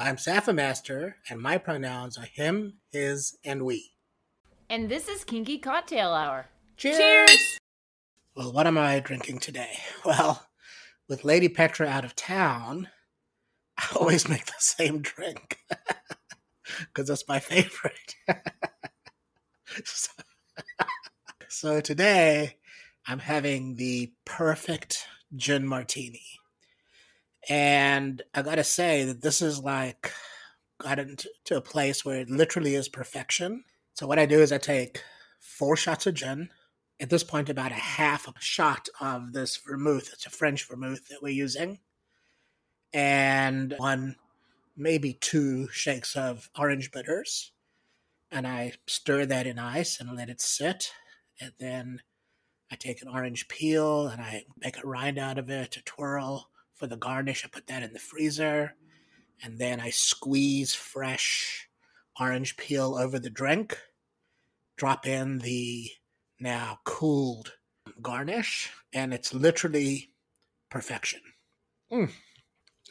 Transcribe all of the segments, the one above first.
I'm Safa Master, and my pronouns are him, his, and we. And this is Kinky Cocktail Hour. Cheers! Cheers! Well, what am I drinking today? Well, with Lady Petra out of town, I always make the same drink because that's my favorite. so, so today, I'm having the perfect gin martini. And I gotta say that this is like gotten to a place where it literally is perfection. So what I do is I take four shots of gin. At this point, about a half a shot of this vermouth. It's a French vermouth that we're using, and one, maybe two shakes of orange bitters. And I stir that in ice and let it sit. And then I take an orange peel and I make a rind out of it, a twirl for the garnish. I put that in the freezer. And then I squeeze fresh orange peel over the drink, drop in the now cooled garnish, and it's literally perfection. Mm.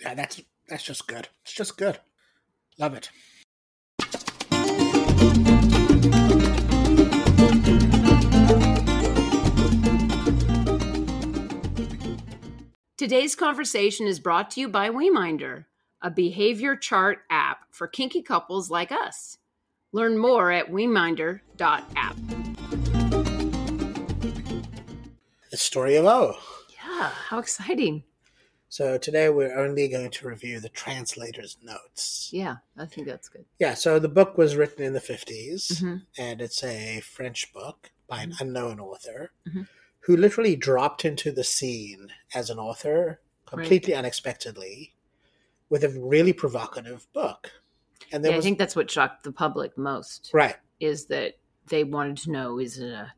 Yeah, that's that's just good. It's just good. Love it. Today's conversation is brought to you by WeMinder, a behavior chart app for kinky couples like us. Learn more at WeMinder.app. The story of O. Yeah, how exciting. So today we're only going to review the translator's notes. Yeah, I think that's good. Yeah, so the book was written in the 50s, Mhm. and it's a French book by an unknown author Mhm. Who literally dropped into the scene as an author completely unexpectedly with a really provocative book. And there Yeah, I think that's what shocked the public most right, is that they wanted to know is it a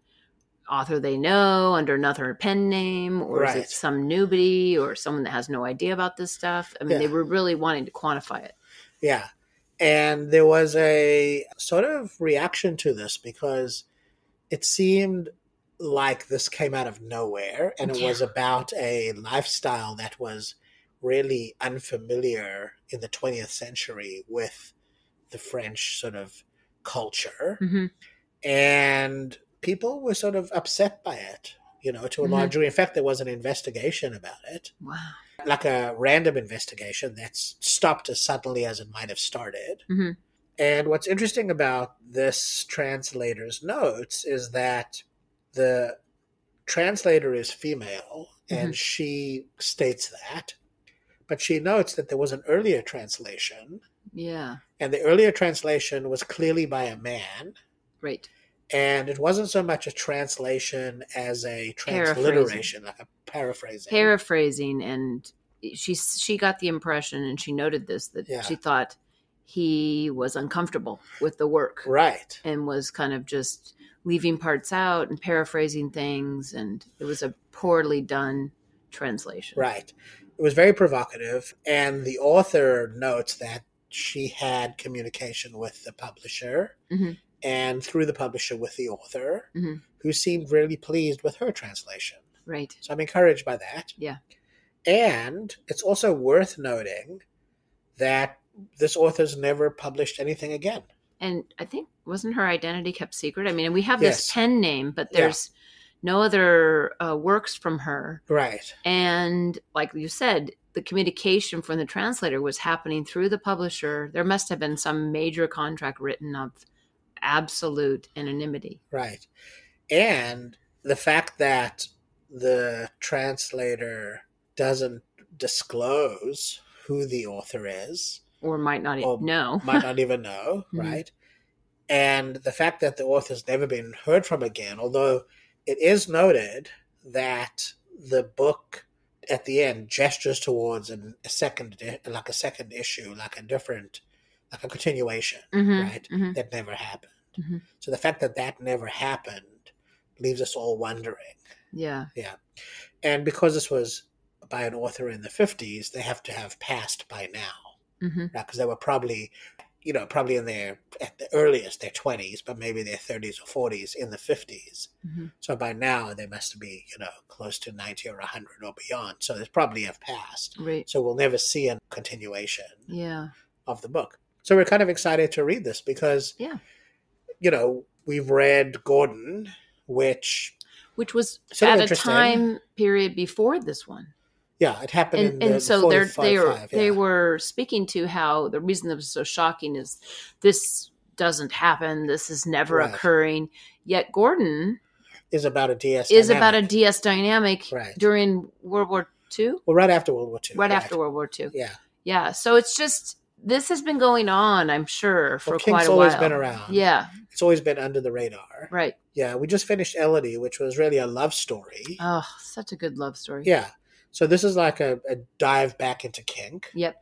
author they know under another pen name or is it some newbie or someone that has no idea about this stuff? I mean, they were really wanting to quantify it. yeah. And there was a sort of reaction to this because it seemed like this came out of nowhere and it Yeah. was about a lifestyle that was really unfamiliar in the 20th century with the French sort of culture. hmm And people were sort of upset by it, you know, to a Mhm. large degree. In fact, there was an investigation about it, Wow. like a random investigation that's stopped as suddenly as it might have started. Mhm. And what's interesting about this translator's notes is that the translator is female and mm-hmm. she states that, but she notes that there was an earlier translation, Yeah. and the earlier translation was clearly by a man. Right. And it wasn't so much a translation as a transliteration, like a paraphrasing. Paraphrasing, and she she got the impression, and she noted this that Yeah. she thought he was uncomfortable with the work right. and was kind of just leaving parts out and paraphrasing things, and it was a poorly done translation. Right. It was very provocative. And the author notes that she had communication with the publisher Mhm. and through the publisher with the author, Mhm. who seemed really pleased with her translation. Right. So I'm encouraged by that. Yeah. And it's also worth noting that this author's never published anything again. And I think wasn't her identity kept secret? I mean, we have this Yes. pen name, but Yeah. there's no other uh, works from her. Right. And like you said, the communication from the translator was happening through the publisher. There must have been some major contract written of absolute anonymity. Right. And the fact that the translator doesn't disclose who the author is, Or might not e- Or know. might not even know, right? And the fact that the author's never been heard from again, although it is noted that the book at the end gestures towards an, a second, like a second issue, like a different, like a continuation, Mhm, right? mhm. That never happened. Mhm. So the fact that that never happened leaves us all wondering. Yeah. Yeah. And because this was by an author in the 50s, they have to have passed by now hmm because they were probably, you know, probably in their at the earliest their twenties, but maybe their thirties or forties in the 50s. hmm So by now they must be, you know, close to ninety or hundred or beyond. So they probably have passed. Right. So we'll never see a continuation Yeah. of the book. So we're kind of excited to read this because, Yeah. you know, we've read Gordon, which Which was So at a time period before this one. Yeah, it happened and, the so they're 45, they were five, they were speaking to how the reason that was so shocking is this doesn't happen this is never Right. occurring yet gordon is about a DS is about a dynamic. ds dynamic Right. during world war ii well right after World War II. right, after world war ii Yeah. yeah so it's just this has been going on i'm sure for Well, quite a always while been around. yeah It's always been under the radar. right Yeah, we just finished Elodie, which was really a love story. oh such a good love story yeah. So this is like a, a dive back into kink. yep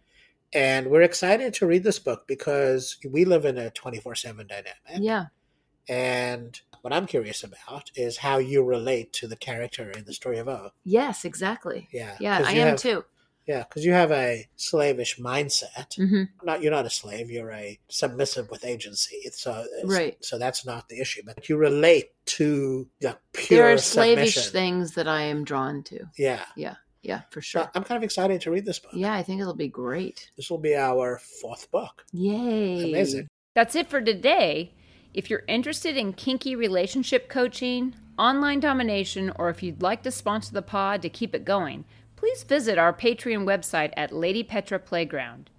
And we're excited to read this book because we live in a 24 7 dynamic. yeah And what I'm curious about is how you relate to the character in the story of O. yes exactly Yeah. Yeah, i am have- too Yeah, because you have a slavish mindset. hmm Not you're not a slave. You're a submissive with agency. So Right. So that's not the issue. But you relate to the pure there are slavish submission. things that i am drawn to Yeah. yeah for So sure I'm kind of excited to read this book. Yeah, I think it'll be great. This will be our fourth book. Yay. Amazing. That's it for today. If you're interested in kinky relationship coaching, online domination, or if you'd like to sponsor the pod to keep it going, please visit our Patreon website at Lady Petra Playground.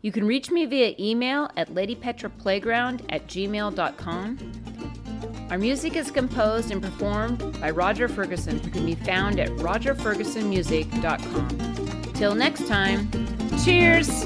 You can reach me via email at ladypetraplayground at gmail.com. Our music is composed and performed by Roger Ferguson, who can be found at rogerfergusonmusic.com. Till next time, cheers!